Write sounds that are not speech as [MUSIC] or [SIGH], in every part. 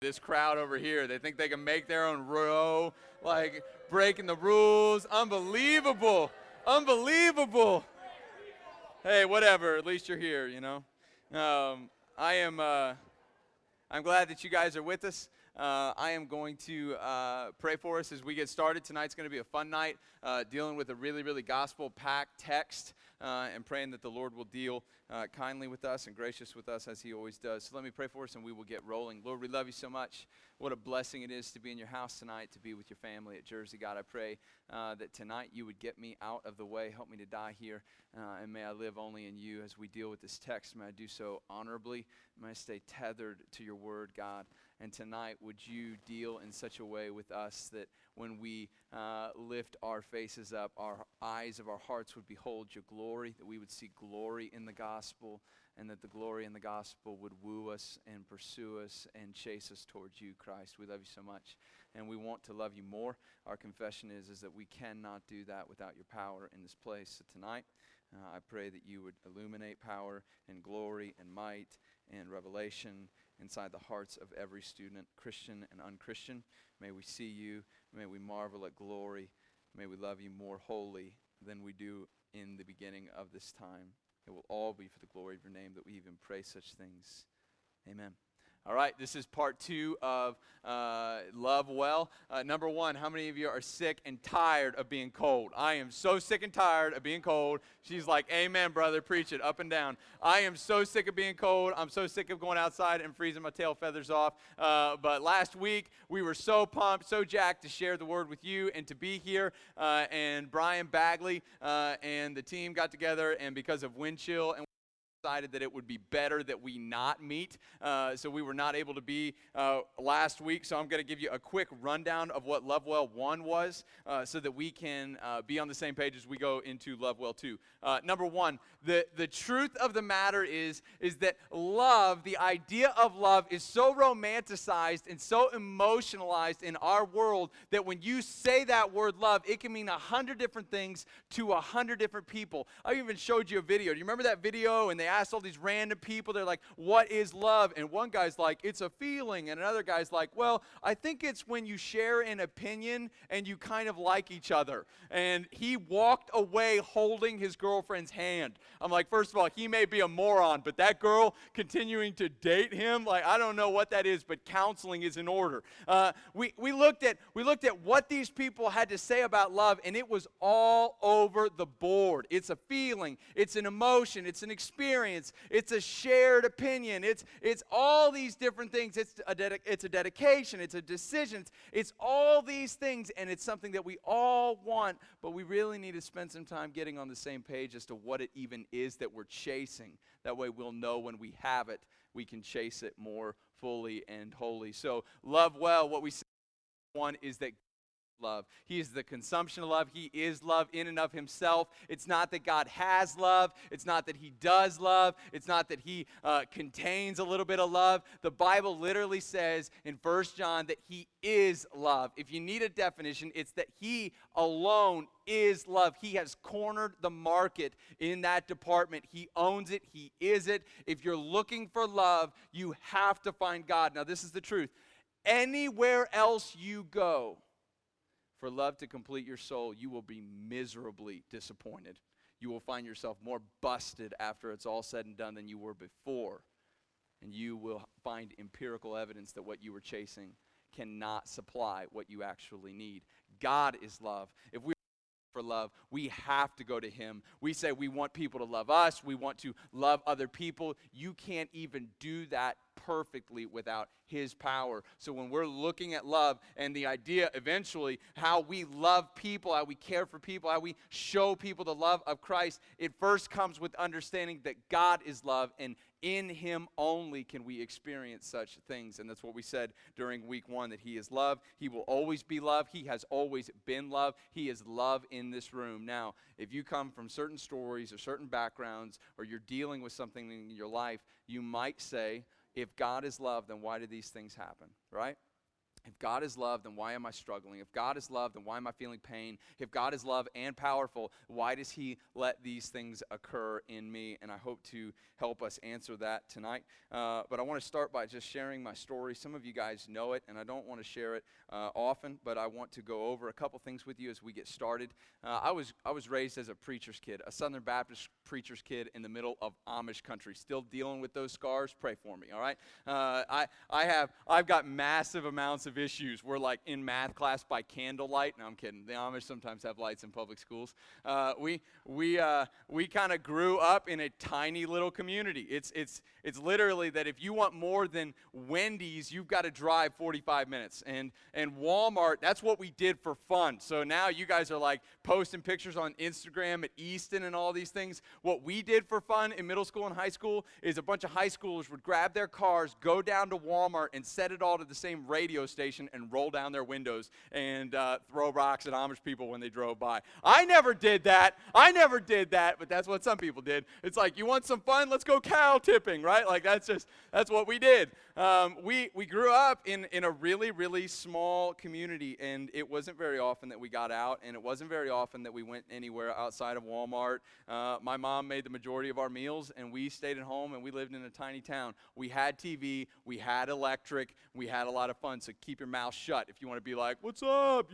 this crowd over here. They think they can make their own row, like breaking the rules. Unbelievable. Unbelievable. Hey, whatever. At least you're here, you know. Um, I am. Uh, I'm glad that you guys are with us. Uh, I am going to uh, pray for us as we get started. Tonight's going to be a fun night, uh, dealing with a really, really gospel packed text uh, and praying that the Lord will deal uh, kindly with us and gracious with us as He always does. So let me pray for us and we will get rolling. Lord, we love you so much. What a blessing it is to be in your house tonight, to be with your family at Jersey. God, I pray uh, that tonight you would get me out of the way, help me to die here, and may I live only in you as we deal with this text. May I do so honorably. May I stay tethered to your word, God. And tonight, would you deal in such a way with us that when we uh, lift our faces up, our eyes of our hearts would behold your glory, that we would see glory in the gospel, and that the glory in the gospel would woo us and pursue us and chase us towards you, Christ. We love you so much, and we want to love you more. Our confession is, is that we cannot do that without your power in this place. So tonight, uh, I pray that you would illuminate power and glory and might and revelation inside the hearts of every student, Christian and unchristian. May we see you. May we marvel at glory. May we love you more wholly than we do in the beginning of this time. It will all be for the glory of your name that we even pray such things. Amen. All right, this is part two of uh, Love Well. Uh, number one, how many of you are sick and tired of being cold? I am so sick and tired of being cold. She's like, Amen, brother, preach it up and down. I am so sick of being cold. I'm so sick of going outside and freezing my tail feathers off. Uh, but last week, we were so pumped, so jacked to share the word with you and to be here. Uh, and Brian Bagley uh, and the team got together, and because of wind chill and decided that it would be better that we not meet. Uh, so we were not able to be uh, last week. So I'm going to give you a quick rundown of what Lovewell 1 was uh, so that we can uh, be on the same page as we go into Lovewell 2. Uh, number one, the, the truth of the matter is, is that love, the idea of love, is so romanticized and so emotionalized in our world that when you say that word love, it can mean a hundred different things to a hundred different people. I even showed you a video. Do you remember that video? And they asked all these random people, they're like, What is love? And one guy's like, It's a feeling. And another guy's like, Well, I think it's when you share an opinion and you kind of like each other. And he walked away holding his girlfriend's hand. I'm like, First of all, he may be a moron, but that girl continuing to date him, like, I don't know what that is, but counseling is in order. Uh, we, we, looked at, we looked at what these people had to say about love, and it was all over the board. It's a feeling, it's an emotion, it's an experience experience, it's a shared opinion, it's, it's all these different things. It's a, it's a dedication, it's a decision, it's, it's all these things, and it's something that we all want, but we really need to spend some time getting on the same page as to what it even is that we're chasing. That way we'll know when we have it, we can chase it more fully and wholly. So, love well. What we say one is that love. He is the consumption of love. He is love in and of himself. It's not that God has love. It's not that he does love. It's not that he uh, contains a little bit of love. The Bible literally says in First John that he is love. If you need a definition, it's that he alone is love. He has cornered the market in that department. He owns it. He is it. If you're looking for love, you have to find God. Now, this is the truth. Anywhere else you go, for love to complete your soul, you will be miserably disappointed. You will find yourself more busted after it's all said and done than you were before. And you will find empirical evidence that what you were chasing cannot supply what you actually need. God is love. If we for love, we have to go to Him. We say we want people to love us, we want to love other people. You can't even do that perfectly without His power. So when we're looking at love and the idea eventually how we love people, how we care for people, how we show people the love of Christ, it first comes with understanding that God is love and in Him only can we experience such things. And that's what we said during week one that He is love. He will always be love. He has always been love. He is love in this room. Now, if you come from certain stories or certain backgrounds or you're dealing with something in your life, you might say, if God is love, then why do these things happen, right? If God is love, then why am I struggling? If God is love, then why am I feeling pain? If God is love and powerful, why does He let these things occur in me? And I hope to help us answer that tonight. Uh, but I want to start by just sharing my story. Some of you guys know it, and I don't want to share it uh, often, but I want to go over a couple things with you as we get started. Uh, I was I was raised as a preacher's kid, a Southern Baptist preacher's kid in the middle of Amish country, still dealing with those scars. Pray for me, all right? Uh, I I have I've got massive amounts of issues. We're like in math class by candlelight. No, I'm kidding. The Amish sometimes have lights in public schools. Uh, we we uh, we kind of grew up in a tiny little community. It's it's it's literally that if you want more than Wendy's, you've got to drive 45 minutes. And and Walmart, that's what we did for fun. So now you guys are like posting pictures on Instagram at Easton and all these things. What we did for fun in middle school and high school is a bunch of high schoolers would grab their cars, go down to Walmart, and set it all to the same radio station and roll down their windows and uh, throw rocks at Amish people when they drove by. I never did that. I never did that, but that's what some people did. It's like, you want some fun? Let's go cow tipping, right? Like that's just that's what we did. Um, we we grew up in in a really really small community, and it wasn't very often that we got out, and it wasn't very often that we went anywhere outside of Walmart. Uh, my mom made the majority of our meals, and we stayed at home, and we lived in a tiny town. We had TV, we had electric, we had a lot of fun. So keep your mouth shut if you want to be like, "What's up?"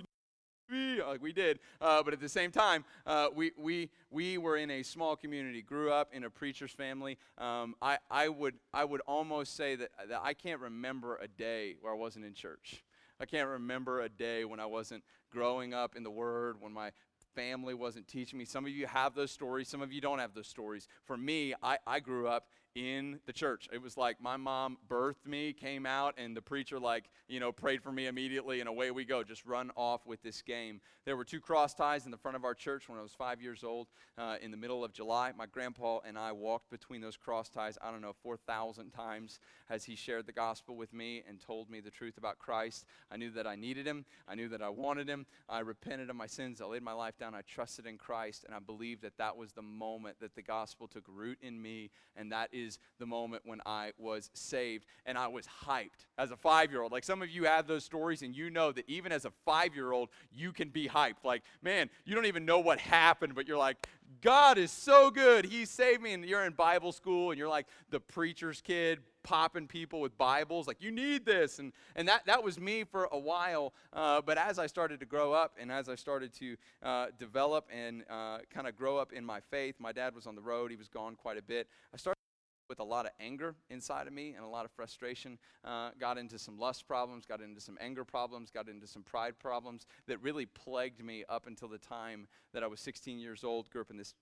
[LAUGHS] like we did. Uh, but at the same time, uh, we, we, we were in a small community, grew up in a preacher's family. Um, I, I, would, I would almost say that, that I can't remember a day where I wasn't in church. I can't remember a day when I wasn't growing up in the Word, when my family wasn't teaching me. Some of you have those stories, some of you don't have those stories. For me, I, I grew up in the church. It was like my mom birthed me, came out, and the preacher, like, you know, prayed for me immediately, and away we go. Just run off with this game. There were two cross ties in the front of our church when I was five years old uh, in the middle of July. My grandpa and I walked between those cross ties, I don't know, 4,000 times as he shared the gospel with me and told me the truth about Christ. I knew that I needed him, I knew that I wanted him. I repented of my sins, I laid my life down, I trusted in Christ, and I believed that that was the moment that the gospel took root in me, and that is is the moment when I was saved and I was hyped as a five year old. Like some of you have those stories and you know that even as a five year old, you can be hyped. Like, man, you don't even know what happened, but you're like, God is so good. He saved me. And you're in Bible school and you're like the preacher's kid, popping people with Bibles, like, you need this. And, and that, that was me for a while. Uh, but as I started to grow up and as I started to uh, develop and uh, kind of grow up in my faith, my dad was on the road, he was gone quite a bit. I started with a lot of anger inside of me and a lot of frustration. Uh, got into some lust problems, got into some anger problems, got into some pride problems that really plagued me up until the time that I was 16 years old. Grew up in this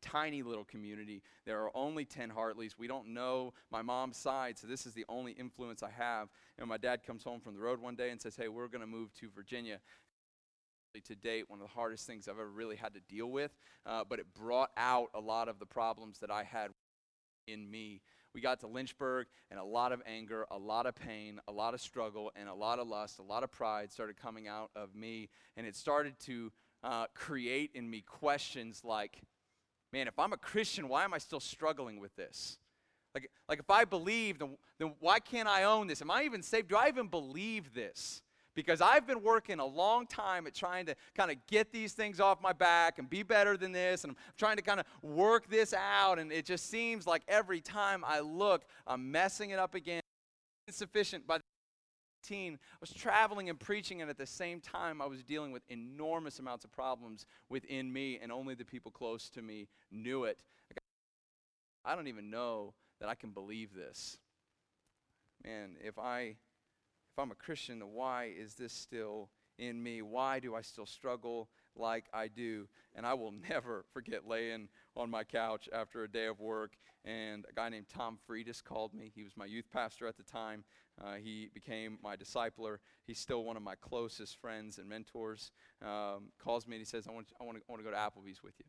tiny little community. There are only 10 Hartleys. We don't know my mom's side, so this is the only influence I have. And my dad comes home from the road one day and says, Hey, we're going to move to Virginia to date one of the hardest things I've ever really had to deal with, uh, but it brought out a lot of the problems that I had in me. We got to Lynchburg, and a lot of anger, a lot of pain, a lot of struggle, and a lot of lust, a lot of pride started coming out of me. And it started to uh, create in me questions like, man, if I'm a Christian, why am I still struggling with this? Like, like if I believe, then, then why can't I own this? Am I even saved? Do I even believe this? Because I've been working a long time at trying to kind of get these things off my back and be better than this. And I'm trying to kind of work this out. And it just seems like every time I look, I'm messing it up again. Insufficient. By the 18, I was traveling and preaching, and at the same time, I was dealing with enormous amounts of problems within me, and only the people close to me knew it. I don't even know that I can believe this. Man, if I if I'm a Christian, why is this still in me? Why do I still struggle like I do? And I will [LAUGHS] never forget laying on my couch after a day of work, and a guy named Tom Friedis called me. He was my youth pastor at the time. Uh, he became my discipler. He's still one of my closest friends and mentors. Um, calls me and he says, I want, I, want to, I want to go to Applebee's with you.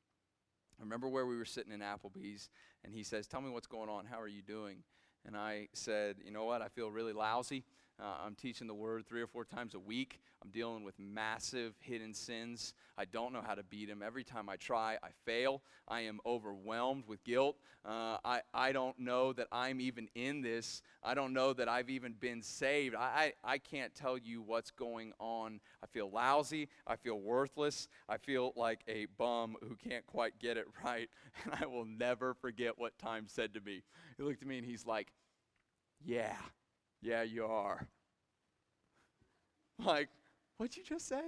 I remember where we were sitting in Applebee's, and he says, Tell me what's going on. How are you doing? And I said, You know what? I feel really lousy. Uh, I'm teaching the word three or four times a week. I'm dealing with massive hidden sins. I don't know how to beat them. Every time I try, I fail. I am overwhelmed with guilt. Uh, I, I don't know that I'm even in this. I don't know that I've even been saved. I, I, I can't tell you what's going on. I feel lousy. I feel worthless. I feel like a bum who can't quite get it [LAUGHS] right. And I will never forget what Tom said to me. He looked at me and he's like, Yeah yeah, you are. like, what'd you just say?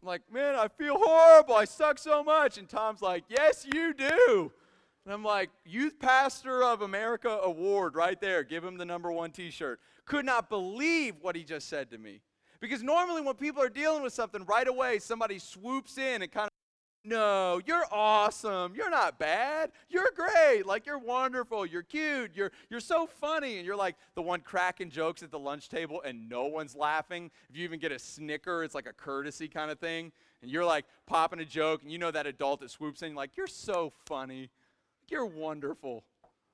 I'm like, Man, I feel horrible. I suck so much. And Tom's like, Yes, you do. And I'm like, Youth Pastor of America Award right there. Give him the number one t shirt. Could not believe what he just said to me. Because normally, when people are dealing with something, right away somebody swoops in and kind of no, you're awesome. You're not bad. You're great. Like you're wonderful. You're cute. You're you're so funny. And you're like the one cracking jokes at the lunch table and no one's laughing. If you even get a snicker, it's like a courtesy kind of thing. And you're like popping a joke and you know that adult that swoops in like you're so funny. You're wonderful.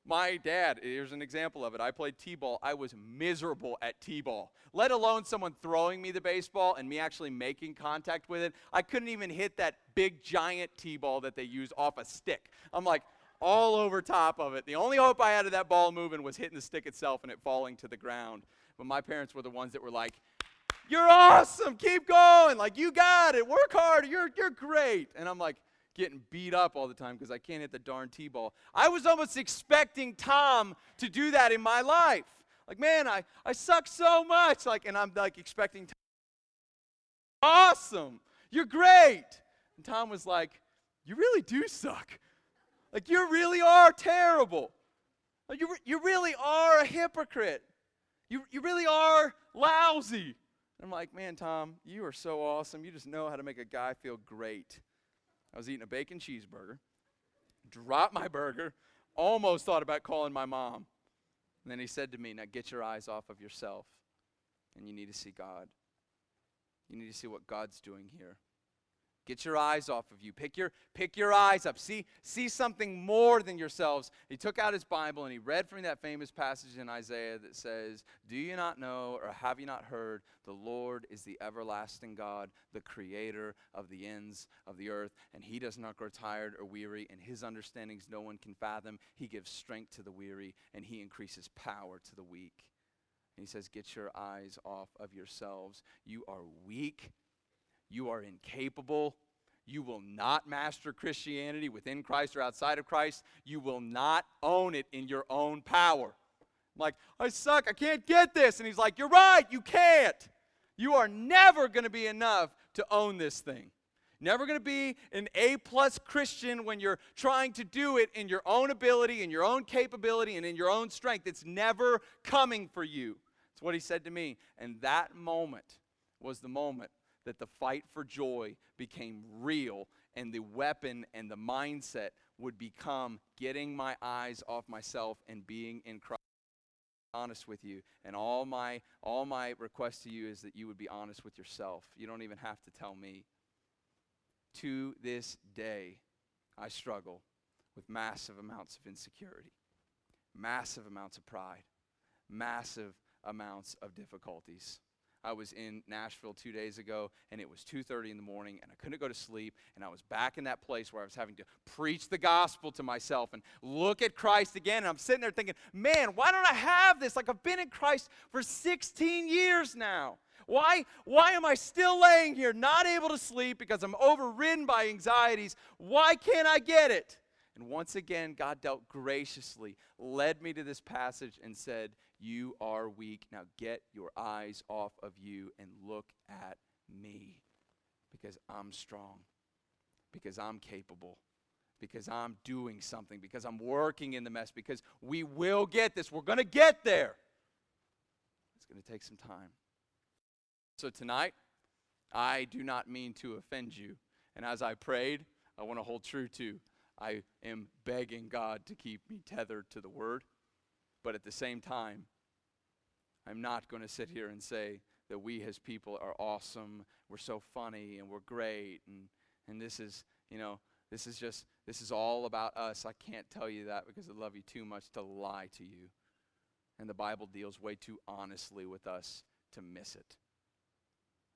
My dad, here's an example of it. I played T ball. I was miserable at T ball, let alone someone throwing me the baseball and me actually making contact with it. I couldn't even hit that big giant T ball that they use off a stick. I'm like all over top of it. The only hope I had of that ball moving was hitting the stick itself and it falling to the ground. But my parents were the ones that were like, You're awesome. Keep going. Like, you got it. Work hard. You're, you're great. And I'm like, getting beat up all the time because I can't hit the darn T ball. I was almost expecting Tom to do that in my life. Like, man, I, I suck so much. Like, and I'm like expecting Tom, awesome. You're great. And Tom was like, You really do suck. Like, you really are terrible. You, you really are a hypocrite. You, you really are lousy. I'm like, man, Tom, you are so awesome. You just know how to make a guy feel great. I was eating a bacon cheeseburger, dropped my burger, almost thought about calling my mom. And then he said to me, Now get your eyes off of yourself, and you need to see God. You need to see what God's doing here. Get your eyes off of you. Pick your, pick your eyes up. See, see something more than yourselves. He took out his Bible and he read from that famous passage in Isaiah that says, Do you not know or have you not heard? The Lord is the everlasting God, the creator of the ends of the earth. And he does not grow tired or weary, and his understandings no one can fathom. He gives strength to the weary, and he increases power to the weak. And he says, Get your eyes off of yourselves. You are weak you are incapable. You will not master Christianity within Christ or outside of Christ. You will not own it in your own power. I'm like, I suck. I can't get this. And he's like, You're right. You can't. You are never going to be enough to own this thing. Never going to be an A plus Christian when you're trying to do it in your own ability, in your own capability, and in your own strength. It's never coming for you. That's what he said to me. And that moment was the moment that the fight for joy became real and the weapon and the mindset would become getting my eyes off myself and being in Christ. Honest with you and all my all my request to you is that you would be honest with yourself. You don't even have to tell me. To this day i struggle with massive amounts of insecurity massive amounts of pride massive amounts of difficulties I was in Nashville two days ago, and it was 2:30 in the morning, and I couldn't go to sleep, and I was back in that place where I was having to preach the gospel to myself and look at Christ again. And I'm sitting there thinking, man, why don't I have this? Like I've been in Christ for 16 years now. Why, why am I still laying here, not able to sleep because I'm overridden by anxieties? Why can't I get it? And once again, God dealt graciously, led me to this passage, and said, You are weak. Now get your eyes off of you and look at me because I'm strong, because I'm capable, because I'm doing something, because I'm working in the mess, because we will get this. We're going to get there. It's going to take some time. So tonight, I do not mean to offend you. And as I prayed, I want to hold true to I am begging God to keep me tethered to the Word. But at the same time, I'm not going to sit here and say that we as people are awesome, we're so funny, and we're great, and, and this is, you know, this is just, this is all about us. I can't tell you that because I love you too much to lie to you. And the Bible deals way too honestly with us to miss it.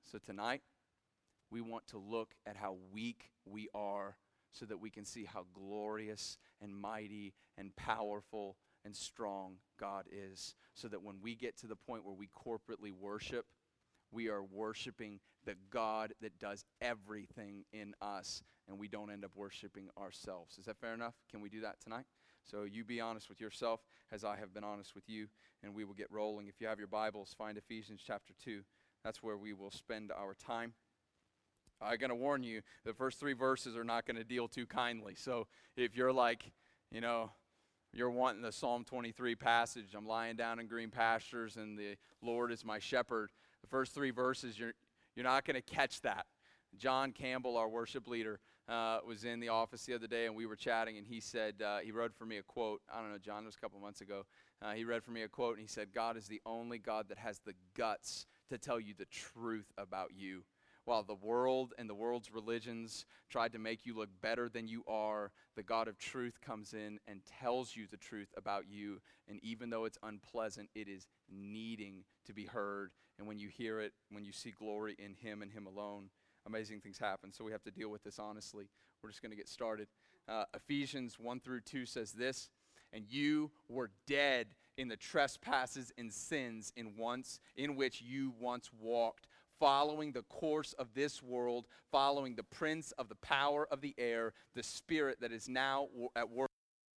So tonight, we want to look at how weak we are so that we can see how glorious and mighty and powerful and strong God is. So that when we get to the point where we corporately worship, we are worshiping the God that does everything in us, and we don't end up worshiping ourselves. Is that fair enough? Can we do that tonight? So you be honest with yourself as I have been honest with you, and we will get rolling. If you have your Bibles, find Ephesians chapter 2. That's where we will spend our time. I'm going to warn you, the first three verses are not going to deal too kindly. So if you're like, you know, you're wanting the Psalm 23 passage, I'm lying down in green pastures and the Lord is my shepherd, the first three verses, you're, you're not going to catch that. John Campbell, our worship leader, uh, was in the office the other day and we were chatting, and he said, uh, he wrote for me a quote. I don't know, John, it was a couple months ago. Uh, he read for me a quote, and he said, God is the only God that has the guts to tell you the truth about you. While the world and the world's religions tried to make you look better than you are, the God of truth comes in and tells you the truth about you. And even though it's unpleasant, it is needing to be heard. And when you hear it, when you see glory in Him and Him alone, amazing things happen. So we have to deal with this honestly. We're just going to get started. Uh, Ephesians 1 through 2 says this And you were dead in the trespasses and sins in once in which you once walked following the course of this world, following the prince of the power of the air, the spirit that is now at work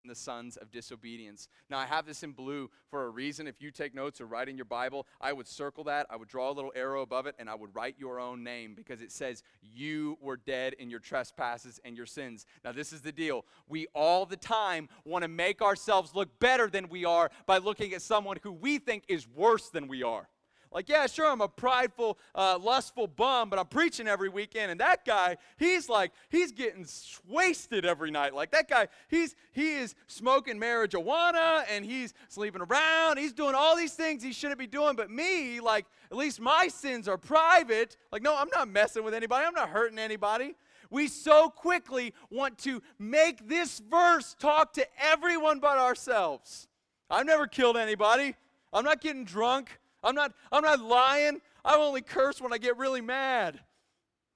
in the sons of disobedience. Now, I have this in blue for a reason. If you take notes or write in your Bible, I would circle that, I would draw a little arrow above it, and I would write your own name because it says, You were dead in your trespasses and your sins. Now, this is the deal. We all the time want to make ourselves look better than we are by looking at someone who we think is worse than we are. Like, yeah, sure, I'm a prideful, uh, lustful bum, but I'm preaching every weekend. And that guy, he's like, he's getting wasted every night. Like that guy, he's he is smoking marijuana and he's sleeping around. He's doing all these things he shouldn't be doing. But me, like, at least my sins are private. Like, no, I'm not messing with anybody. I'm not hurting anybody. We so quickly want to make this verse talk to everyone but ourselves. I've never killed anybody. I'm not getting drunk. I'm not, I'm not lying. I only curse when I get really mad.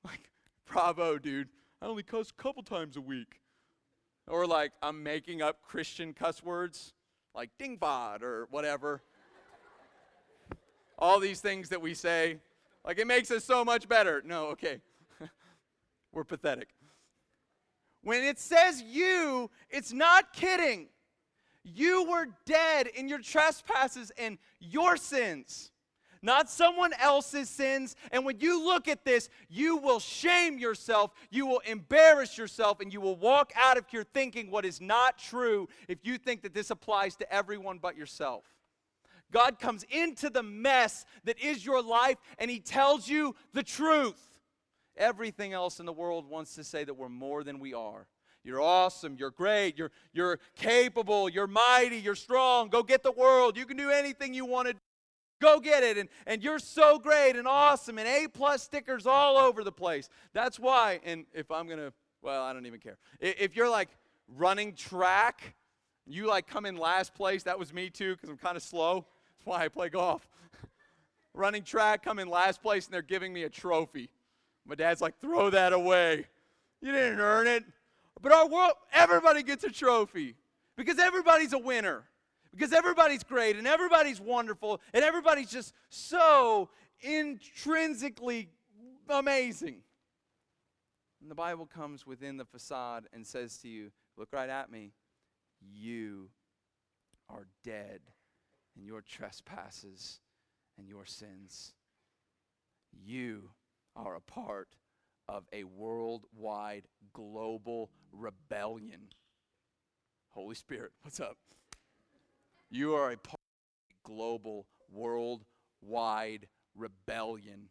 Like, bravo, dude. I only cuss a couple times a week. Or like, I'm making up Christian cuss words, like dingfod or whatever. All these things that we say, like it makes us so much better. No, okay. [LAUGHS] We're pathetic. When it says you, it's not kidding. You were dead in your trespasses and your sins, not someone else's sins. And when you look at this, you will shame yourself, you will embarrass yourself, and you will walk out of here thinking what is not true if you think that this applies to everyone but yourself. God comes into the mess that is your life and He tells you the truth. Everything else in the world wants to say that we're more than we are. You're awesome. You're great. You're, you're capable. You're mighty. You're strong. Go get the world. You can do anything you want to do. Go get it. And, and you're so great and awesome and A plus stickers all over the place. That's why, and if I'm going to, well, I don't even care. If you're like running track, you like come in last place, that was me too because I'm kind of slow. That's why I play golf. [LAUGHS] running track, come in last place, and they're giving me a trophy. My dad's like, throw that away. You didn't earn it. But our world, everybody gets a trophy because everybody's a winner, because everybody's great and everybody's wonderful and everybody's just so intrinsically amazing. And the Bible comes within the facade and says to you, Look right at me. You are dead in your trespasses and your sins. You are a part of a worldwide global rebellion. Holy Spirit, what's up? You are a part of a global worldwide rebellion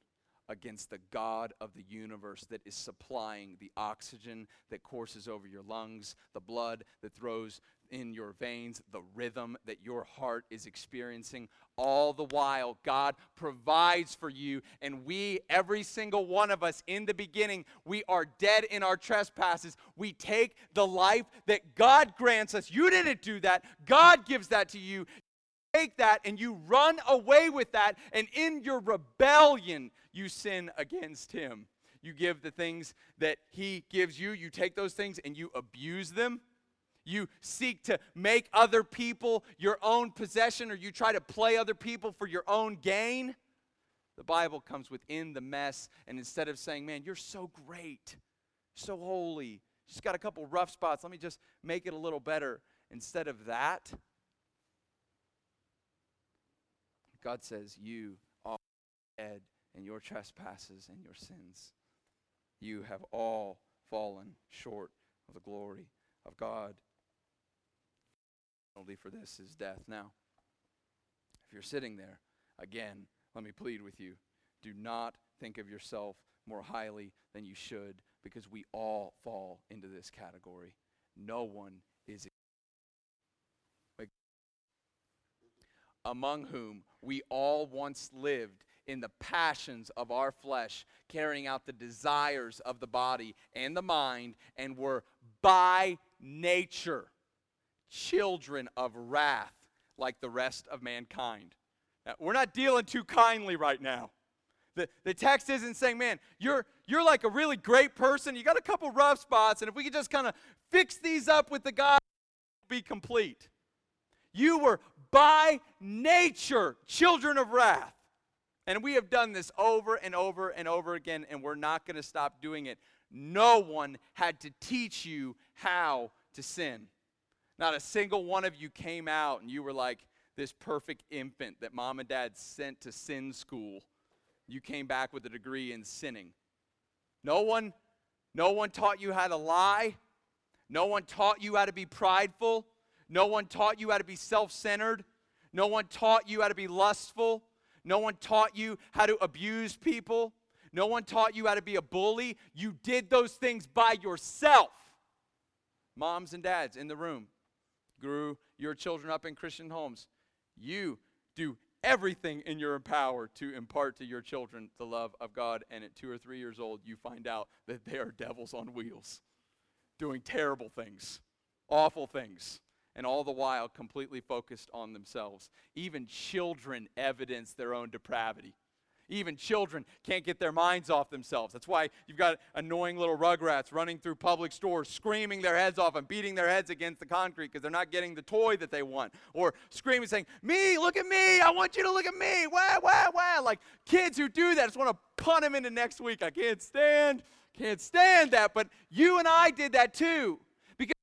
against the God of the universe that is supplying the oxygen that courses over your lungs, the blood that throws in your veins, the rhythm that your heart is experiencing. All the while, God provides for you. And we, every single one of us in the beginning, we are dead in our trespasses. We take the life that God grants us. You didn't do that, God gives that to you take that and you run away with that, and in your rebellion, you sin against Him. You give the things that He gives you, you take those things and you abuse them. You seek to make other people your own possession, or you try to play other people for your own gain. The Bible comes within the mess, and instead of saying, Man, you're so great, so holy, just got a couple rough spots, let me just make it a little better. Instead of that, God says, You are dead in your trespasses and your sins. You have all fallen short of the glory of God. Penalty for this is death. Now, if you're sitting there, again, let me plead with you do not think of yourself more highly than you should because we all fall into this category. No one is among whom we all once lived in the passions of our flesh, carrying out the desires of the body and the mind, and were by nature children of wrath like the rest of mankind. Now, we're not dealing too kindly right now. The, the text isn't saying, man, you're, you're like a really great person. You got a couple rough spots, and if we could just kind of fix these up with the God, be complete. You were by nature children of wrath. And we have done this over and over and over again, and we're not going to stop doing it. No one had to teach you how to sin. Not a single one of you came out and you were like this perfect infant that mom and dad sent to sin school. You came back with a degree in sinning. No one no one taught you how to lie. No one taught you how to be prideful. No one taught you how to be self-centered. No one taught you how to be lustful. No one taught you how to abuse people. No one taught you how to be a bully. You did those things by yourself. Moms and dads in the room grew your children up in Christian homes. You do everything in your power to impart to your children the love of God. And at two or three years old, you find out that they are devils on wheels, doing terrible things, awful things and all the while completely focused on themselves. Even children evidence their own depravity. Even children can't get their minds off themselves. That's why you've got annoying little rugrats running through public stores, screaming their heads off and beating their heads against the concrete because they're not getting the toy that they want. Or screaming, saying, Me, look at me. I want you to look at me. Wah, wah, wah. Like kids who do that just want to punt them into next week. I can't stand, can't stand that. But you and I did that too Because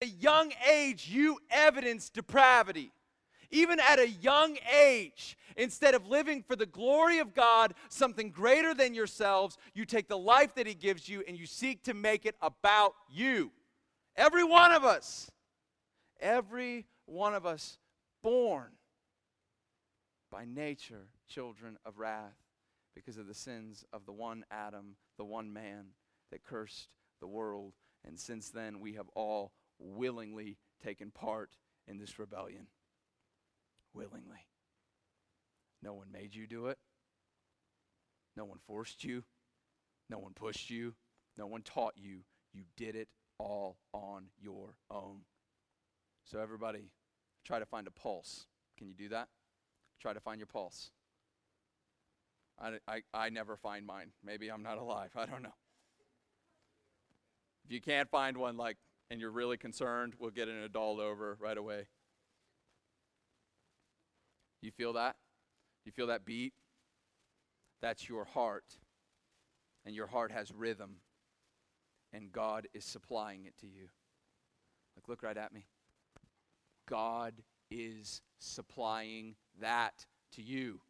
at a young age, you evidence depravity. Even at a young age, instead of living for the glory of God, something greater than yourselves, you take the life that He gives you and you seek to make it about you. Every one of us, every one of us born by nature children of wrath because of the sins of the one Adam, the one man that cursed the world. And since then, we have all willingly taken part in this rebellion. Willingly. No one made you do it. No one forced you. No one pushed you. No one taught you. You did it all on your own. So, everybody, try to find a pulse. Can you do that? Try to find your pulse. I, I, I never find mine. Maybe I'm not alive. [LAUGHS] I don't know. If you can't find one, like, and you're really concerned, we'll get an adult over right away. You feel that? You feel that beat? That's your heart. And your heart has rhythm. And God is supplying it to you. Like, look right at me. God is supplying that to you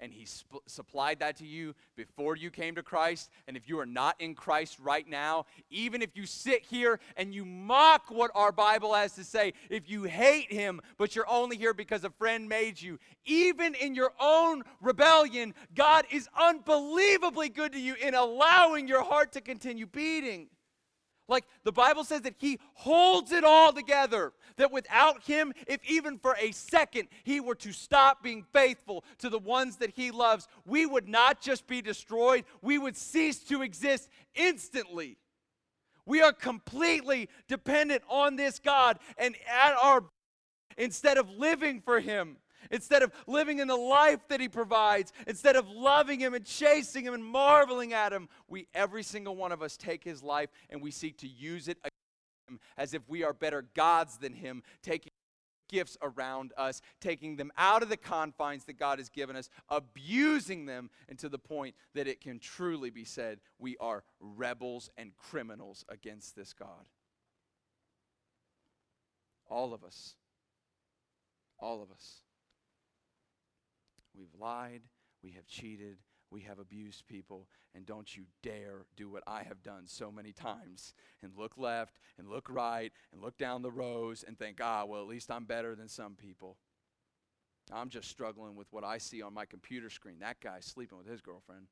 and He sp- supplied that to you before you came to Christ. And if you are not in Christ right now, even if you sit here and you mock what our Bible has to say, if you hate Him, but you're only here because a friend made you, even in your own rebellion, God is unbelievably good to you in allowing your heart to continue beating. Like the Bible says that He holds it all together. That without Him, if even for a second He were to stop being faithful to the ones that He loves, we would not just be destroyed, we would cease to exist instantly. We are completely dependent on this God, and at our instead of living for Him, instead of living in the life that He provides, instead of loving Him and chasing Him and marveling at Him, we, every single one of us, take His life and we seek to use it as if we are better gods than Him, taking gifts around us, taking them out of the confines that God has given us, abusing them, and to the point that it can truly be said we are rebels and criminals against this God. All of us. All of us. We've lied, we have cheated, we have abused people, and don't you dare do what I have done so many times and look left and look right and look down the rows and think, ah, well, at least I'm better than some people. I'm just struggling with what I see on my computer screen. That guy's sleeping with his girlfriend.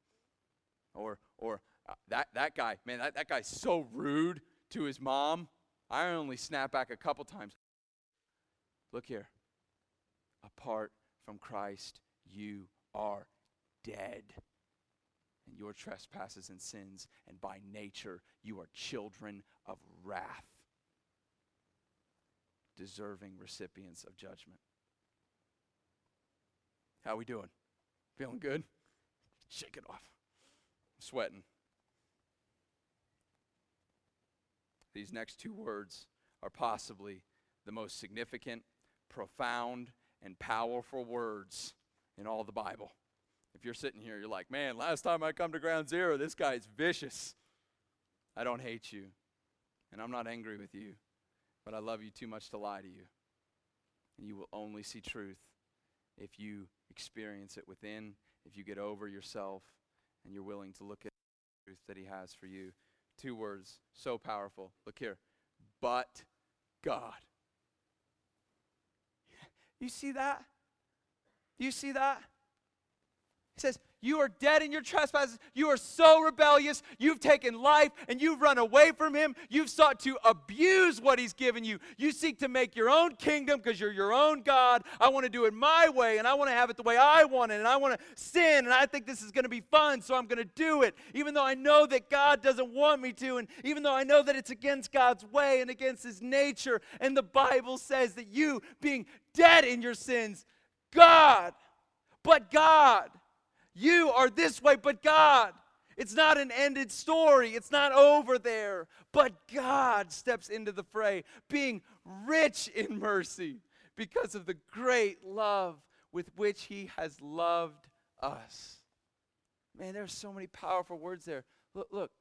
Or, or uh, that, that guy, man, that, that guy's so rude to his mom. I only snap back a couple times. Look here. Apart from Christ, you are dead in your trespasses and sins, and by nature you are children of wrath, deserving recipients of judgment. How we doing? Feeling good? Shake it off. I'm sweating. These next two words are possibly the most significant, profound, and powerful words in all the Bible. If you're sitting here, you're like, man, last time I come to ground zero, this guy's vicious. I don't hate you, and I'm not angry with you, but I love you too much to lie to you. And you will only see truth if you experience it within, if you get over yourself, and you're willing to look at the truth that He has for you. Two words, so powerful. Look here. But God. [LAUGHS] You see that? You see that? He says, You are dead in your trespasses. You are so rebellious. You've taken life and you've run away from Him. You've sought to abuse what He's given you. You seek to make your own kingdom because you're your own God. I want to do it my way and I want to have it the way I want it and I want to sin and I think this is going to be fun, so I'm going to do it, even though I know that God doesn't want me to and even though I know that it's against God's way and against His nature. And the Bible says that you, being dead in your sins, God, but God, you are this way, but God. It's not an ended story. It's not over there. But God steps into the fray, being rich in mercy because of the great love with which He has loved us. Man, there's so many powerful words there. Look, look,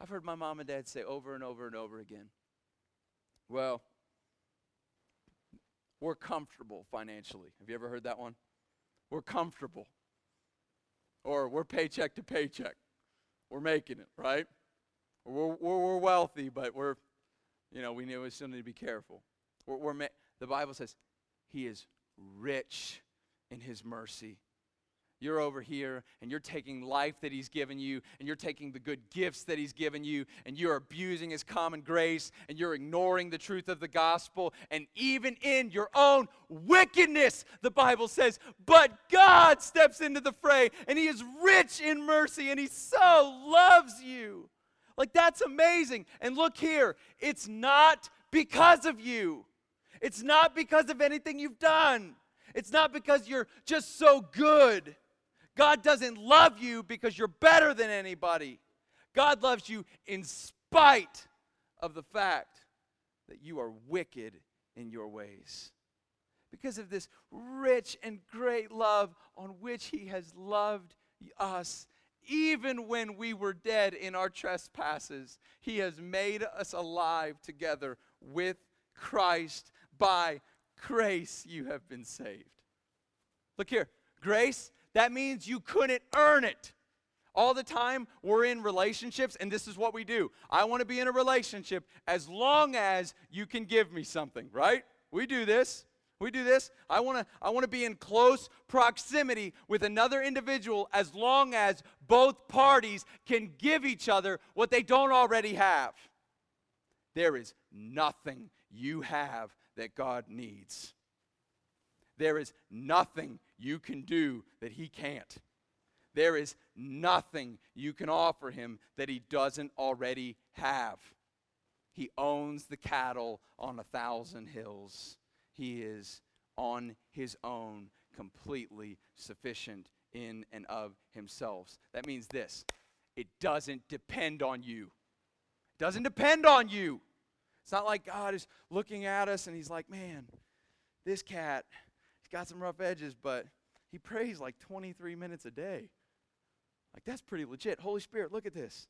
I've heard my mom and dad say over and over and over again, well, we're comfortable financially. Have you ever heard that one? We're comfortable. Or we're paycheck to paycheck. We're making it, right? We're, we're, we're wealthy, but we're, you know, we, need, we still need to be careful. We're, we're ma- the Bible says he is rich in his mercy you're over here and you're taking life that He's given you and you're taking the good gifts that He's given you and you're abusing His common grace and you're ignoring the truth of the gospel. And even in your own wickedness, the Bible says, but God steps into the fray and He is rich in mercy and He so loves you. Like, that's amazing. And look here, it's not because of you, it's not because of anything you've done. It's not because you're just so good. God doesn't love you because you're better than anybody. God loves you in spite of the fact that you are wicked in your ways. Because of this rich and great love on which He has loved us, even when we were dead in our trespasses, He has made us alive together with Christ. By grace, you have been saved. Look here grace that means you couldn't earn it. All the time we're in relationships, and this is what we do. I want to be in a relationship as long as you can give me something, right? We do this. We do this. I want to I want to be in close proximity with another individual as long as both parties can give each other what they don't already have. There is nothing you have that God needs. There is nothing you can do that he can't. There is nothing you can offer him that he doesn't already have. He owns the cattle on a thousand hills. He is on his own, completely sufficient in and of himself. That means this it doesn't depend on you. It doesn't depend on you. It's not like God is looking at us and he's like, man, this cat, got some rough edges, but he prays like 23 minutes a day. Like, that's pretty legit. Holy Spirit, look at this.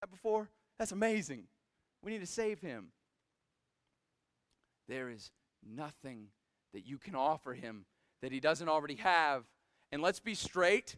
That before? That's amazing. We need to save him. There is nothing that you can offer him that he doesn't already have. And let's be straight.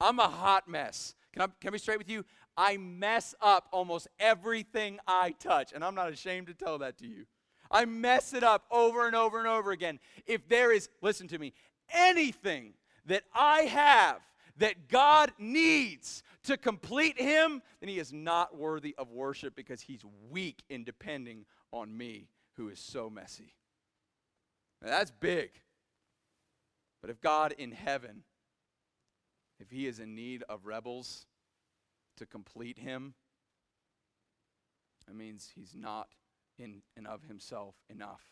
I'm a hot mess. Can I, can I be straight with you? I mess up almost everything I touch, and I'm not ashamed to tell that to you. I mess it up over and over and over again. If there is, listen to me, anything that I have that God needs to complete him, then he is not worthy of worship because he's weak in depending on me, who is so messy. Now, that's big. But if God in heaven, if he is in need of rebels to complete him, that means he's not in and of himself enough.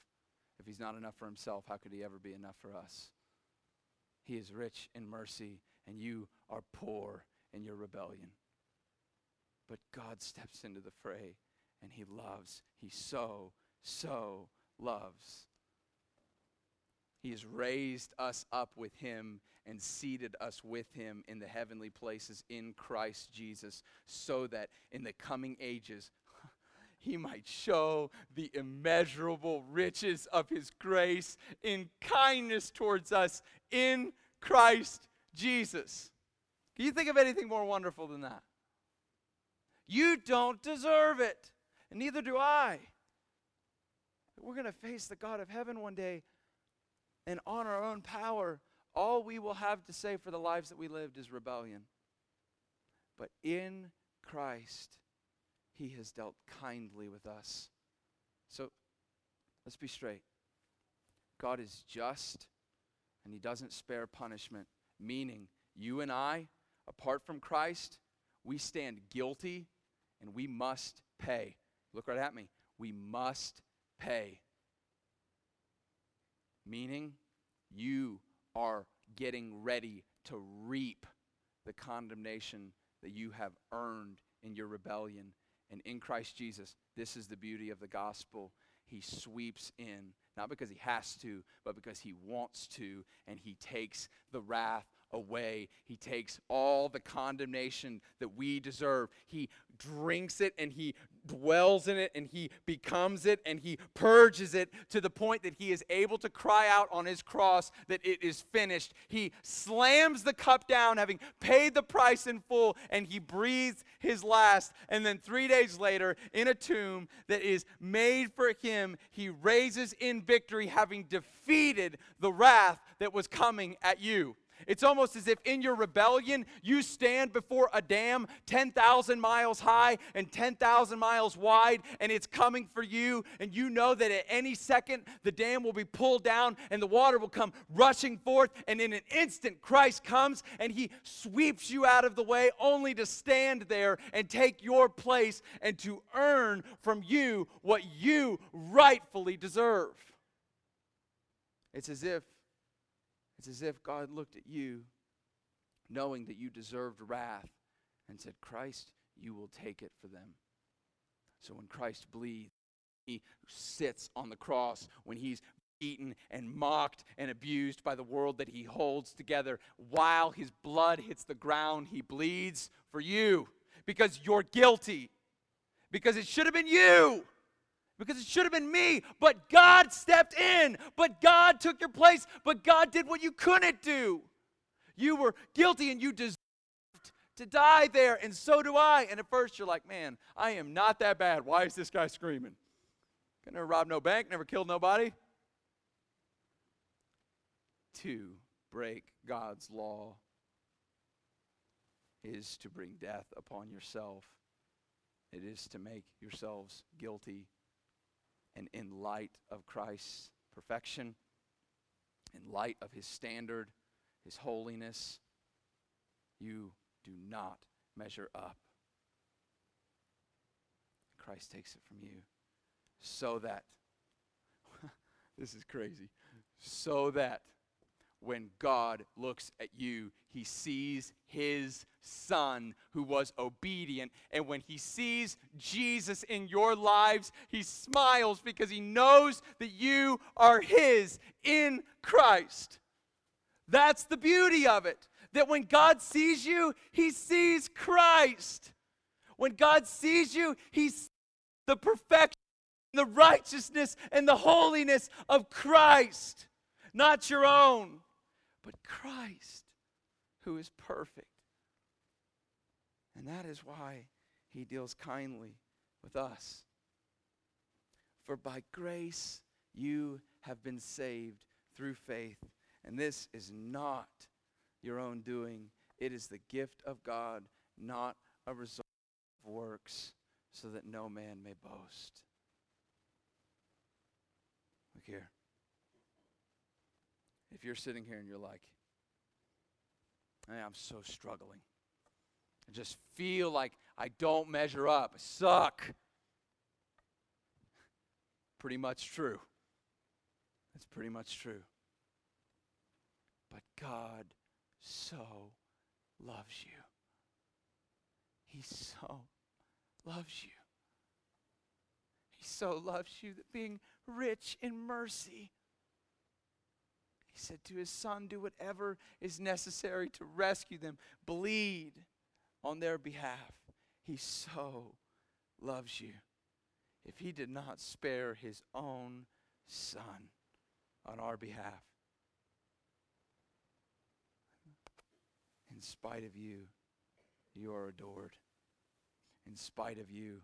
If he's not enough for himself, how could he ever be enough for us? He is rich in mercy, and you are poor in your rebellion. But God steps into the fray, and he loves. He so, so loves. He has raised us up with him and seated us with him in the heavenly places in Christ Jesus, so that in the coming ages, he might show the immeasurable riches of his grace in kindness towards us in Christ Jesus. Can you think of anything more wonderful than that? You don't deserve it, and neither do I. We're going to face the God of heaven one day, and on our own power, all we will have to say for the lives that we lived is rebellion. But in Christ, He has dealt kindly with us. So let's be straight. God is just, and He doesn't spare punishment, meaning you and I, apart from Christ, we stand guilty and we must pay. Look right at me. We must pay. Meaning, you are getting ready to reap the condemnation that you have earned in your rebellion. And in Christ Jesus, this is the beauty of the gospel. He sweeps in, not because he has to, but because he wants to, and he takes the wrath away. He takes all the condemnation that we deserve. He drinks it and he dwells in it and he becomes it and he purges it to the point that he is able to cry out on his cross that it is finished. He slams the cup down, having paid the price in full, and he breathes his last. And then three days later, in a tomb that is made for him, he raises in victory, having defeated the wrath that was coming at you. It's almost as if in your rebellion, you stand before a dam 10,000 miles high and 10,000 miles wide, and it's coming for you. And you know that at any second, the dam will be pulled down and the water will come rushing forth. And in an instant, Christ comes and he sweeps you out of the way, only to stand there and take your place and to earn from you what you rightfully deserve. It's as if it's as if God looked at you, knowing that you deserved wrath, and said, Christ, you will take it for them. So when Christ bleeds, he sits on the cross, when he's beaten and mocked and abused by the world that he holds together, while his blood hits the ground, he bleeds for you because you're guilty, because it should have been you because it should have been me, but God stepped in, but God took your place, but God did what you couldn't do. You were guilty and you deserved to die there, and so do I. And at first you're like, man, I am not that bad. Why is this guy screaming? I never robbed no bank, never killed nobody. To break God's law is to bring death upon yourself. It is to make yourselves guilty and in light of Christ's perfection, in light of his standard, his holiness, you do not measure up. Christ takes it from you so that, [LAUGHS] this is crazy, so that when God looks at you, he sees his son who was obedient. And when he sees Jesus in your lives, he smiles because he knows that you are his in Christ. That's the beauty of it. That when God sees you, he sees Christ. When God sees you, he sees the perfection, the righteousness, and the holiness of Christ, not your own but Christ, who is perfect. And that is why he deals kindly with us. For by grace you have been saved through faith. And this is not your own doing, it is the gift of God, not a result of works, so that no man may boast. Look here. If you're sitting here and you're like, hey, I'm so struggling. I just feel like I don't measure up. I suck. Pretty much true. That's pretty much true. But God so loves you. He so loves you. He so loves you that being rich in mercy, he said to his son, Do whatever is necessary to rescue them, bleed on their behalf. He so loves you. If he did not spare his own son on our behalf, in spite of you, you are adored. In spite of you,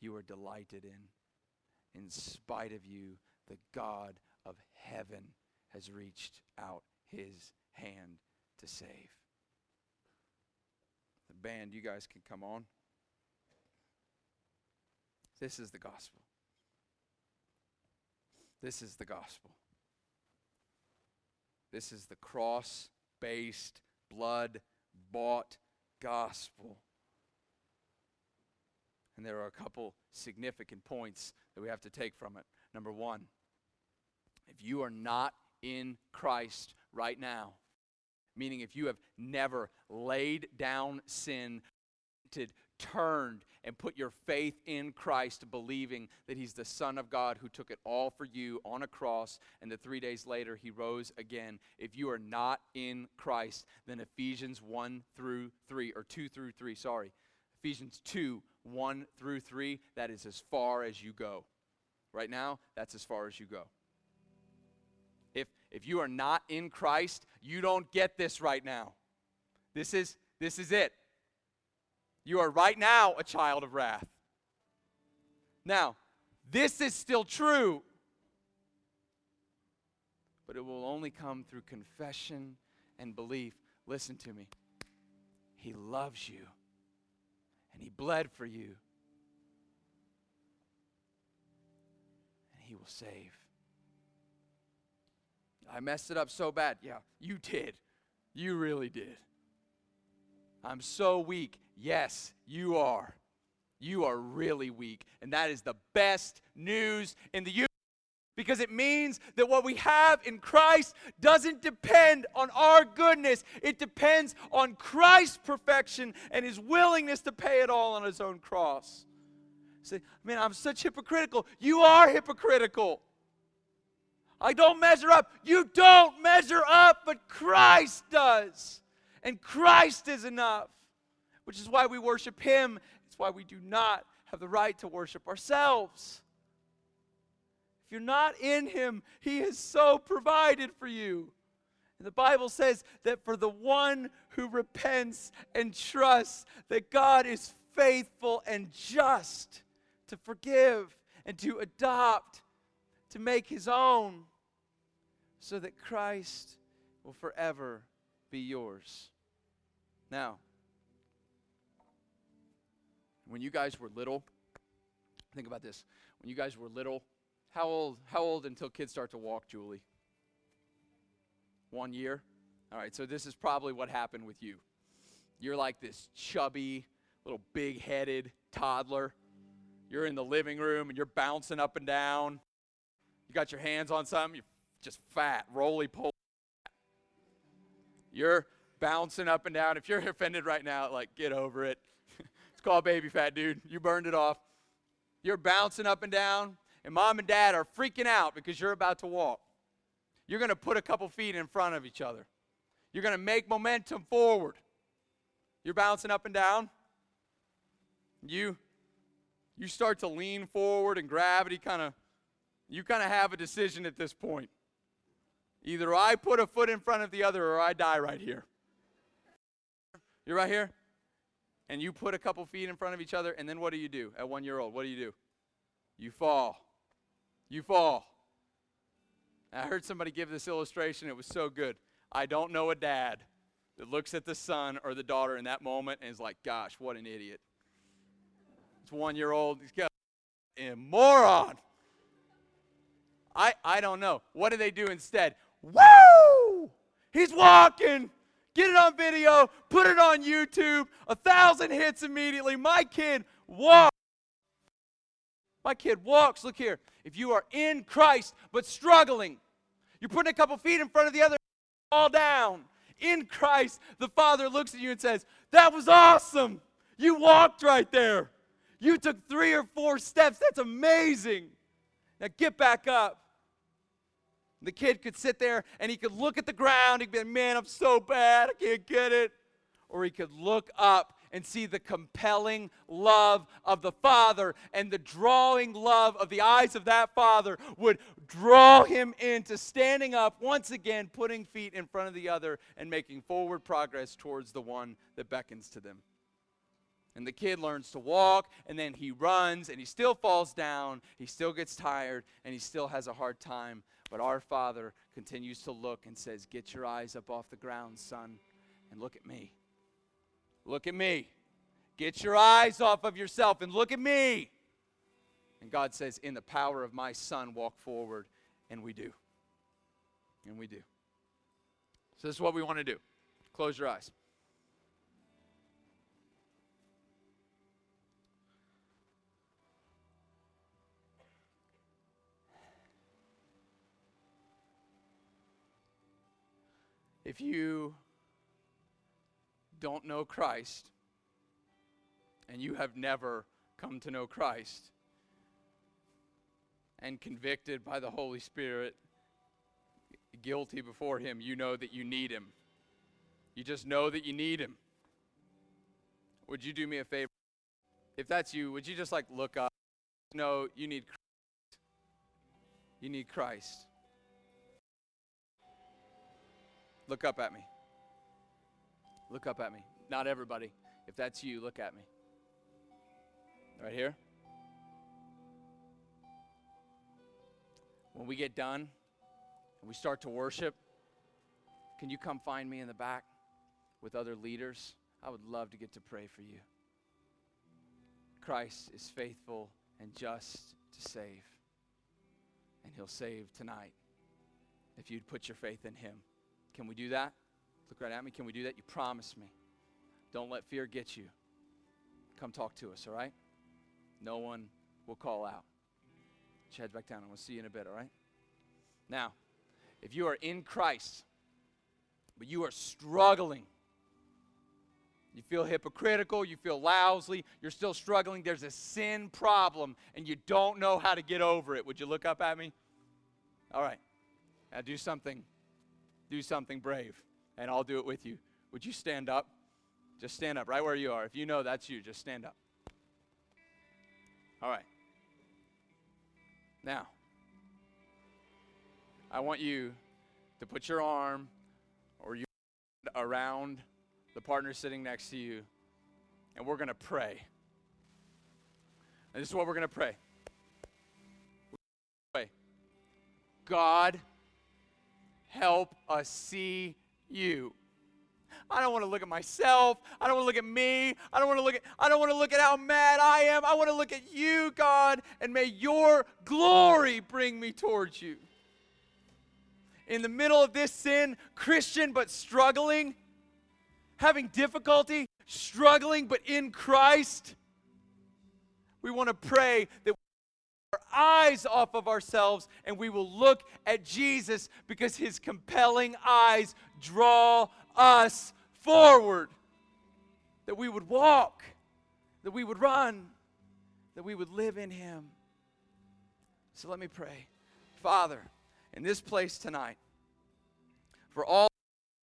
you are delighted in. In spite of you, the God of heaven has reached out his hand to save. The band, you guys can come on. This is the gospel. This is the gospel. This is the cross based, blood bought gospel. And there are a couple significant points that we have to take from it. Number one, if you are not in Christ right now. Meaning, if you have never laid down sin, turned and put your faith in Christ, believing that He's the Son of God who took it all for you on a cross, and that three days later He rose again. If you are not in Christ, then Ephesians 1 through 3, or 2 through 3, sorry, Ephesians 2 1 through 3, that is as far as you go. Right now, that's as far as you go. If you are not in Christ, you don't get this right now. This is this is it. You are right now a child of wrath. Now, this is still true. But it will only come through confession and belief. Listen to me. He loves you. And he bled for you. And he will save. I messed it up so bad. Yeah, you did. You really did. I'm so weak. Yes, you are. You are really weak. And that is the best news in the universe because it means that what we have in Christ doesn't depend on our goodness. It depends on Christ's perfection and his willingness to pay it all on his own cross. Say, man, I'm such hypocritical. You are hypocritical. I don't measure up. You don't measure up, but Christ does. And Christ is enough, which is why we worship Him. It's why we do not have the right to worship ourselves. If you're not in Him, He has so provided for you. And the Bible says that for the one who repents and trusts that God is faithful and just to forgive and to adopt, to make His own so that Christ will forever be yours. Now, when you guys were little, think about this. When you guys were little, how old how old until kids start to walk, Julie? 1 year? All right, so this is probably what happened with you. You're like this chubby, little big-headed toddler. You're in the living room and you're bouncing up and down. You got your hands on something, you're just fat, roly poly. You're bouncing up and down. If you're offended right now, like, get over it. [LAUGHS] it's called baby fat, dude. You burned it off. You're bouncing up and down, and mom and dad are freaking out because you're about to walk. You're going to put a couple feet in front of each other. You're going to make momentum forward. You're bouncing up and down. You you start to lean forward and gravity kind of you kind of have a decision at this point. Either I put a foot in front of the other or I die right here. You're right here? And you put a couple feet in front of each other, and then what do you do at one year old? What do you do? You fall. You fall. I heard somebody give this illustration, it was so good. I don't know a dad that looks at the son or the daughter in that moment and is like, gosh, what an idiot. It's one year old, he's got a moron. I, I don't know. What do they do instead? Woo! He's walking. Get it on video, put it on YouTube, a thousand hits immediately. My kid walks. My kid walks. Look here. If you are in Christ but struggling, you're putting a couple feet in front of the other, fall down. In Christ, the Father looks at you and says, That was awesome. You walked right there. You took three or four steps. That's amazing. Now get back up. The kid could sit there and he could look at the ground. He'd be like, man, I'm so bad. I can't get it. Or he could look up and see the compelling love of the Father, and the drawing love of the eyes of that Father would draw him into standing up once again, putting feet in front of the other, and making forward progress towards the one that beckons to them. And the kid learns to walk, and then he runs, and he still falls down, he still gets tired, and he still has a hard time. But our Father continues to look and says, Get your eyes up off the ground, son, and look at me. Look at me. Get your eyes off of yourself and look at me. And God says, In the power of my Son, walk forward. And we do. And we do. So, this is what we want to do. Close your eyes. If you don't know Christ and you have never come to know Christ and convicted by the Holy Spirit, guilty before Him, you know that you need Him. You just know that you need Him. Would you do me a favor? If that's you, would you just like look up? No, you need Christ. You need Christ. Look up at me. Look up at me. Not everybody. If that's you, look at me. Right here. When we get done and we start to worship, can you come find me in the back with other leaders? I would love to get to pray for you. Christ is faithful and just to save. And he'll save tonight if you'd put your faith in him. Can we do that? Look right at me. Can we do that? You promise me. Don't let fear get you. Come talk to us, all right? No one will call out. Put back down, and we'll see you in a bit, all right? Now, if you are in Christ, but you are struggling, you feel hypocritical, you feel lousy, you're still struggling, there's a sin problem, and you don't know how to get over it. Would you look up at me? All right. Now do something do something brave, and I'll do it with you. Would you stand up? Just stand up right where you are. If you know that's you, just stand up. All right. Now, I want you to put your arm or your around the partner sitting next to you, and we're going to pray. And this is what we're going to pray. pray. God, help us see you. I don't want to look at myself. I don't want to look at me. I don't want to look at I don't want to look at how mad I am. I want to look at you, God, and may your glory bring me towards you. In the middle of this sin, Christian but struggling, having difficulty, struggling but in Christ, we want to pray that eyes off of ourselves and we will look at Jesus because his compelling eyes draw us forward. That we would walk, that we would run, that we would live in him. So let me pray. Father, in this place tonight, for all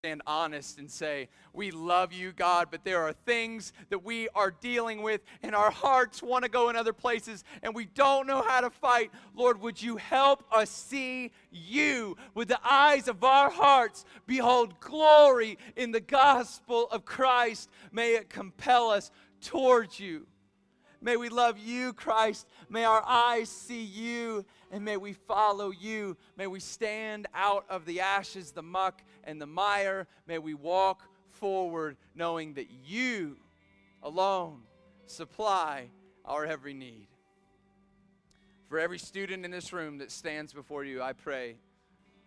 stand honest and say, We love you, God, but there are things that we are dealing with, and our hearts want to go in other places, and we don't know how to fight. Lord, would you help us see you with the eyes of our hearts? Behold glory in the gospel of Christ. May it compel us towards you. May we love you, Christ. May our eyes see you, and may we follow you. May we stand out of the ashes, the muck, and the mire. May we walk forward knowing that you alone supply our every need. For every student in this room that stands before you, I pray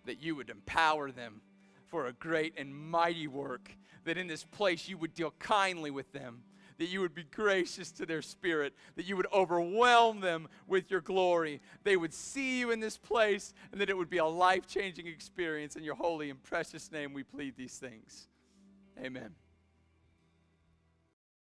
that you would empower them for a great and mighty work, that in this place you would deal kindly with them that you would be gracious to their spirit, that you would overwhelm them with your glory. They would see you in this place, and that it would be a life changing experience. In your holy and precious name, we plead these things. Amen.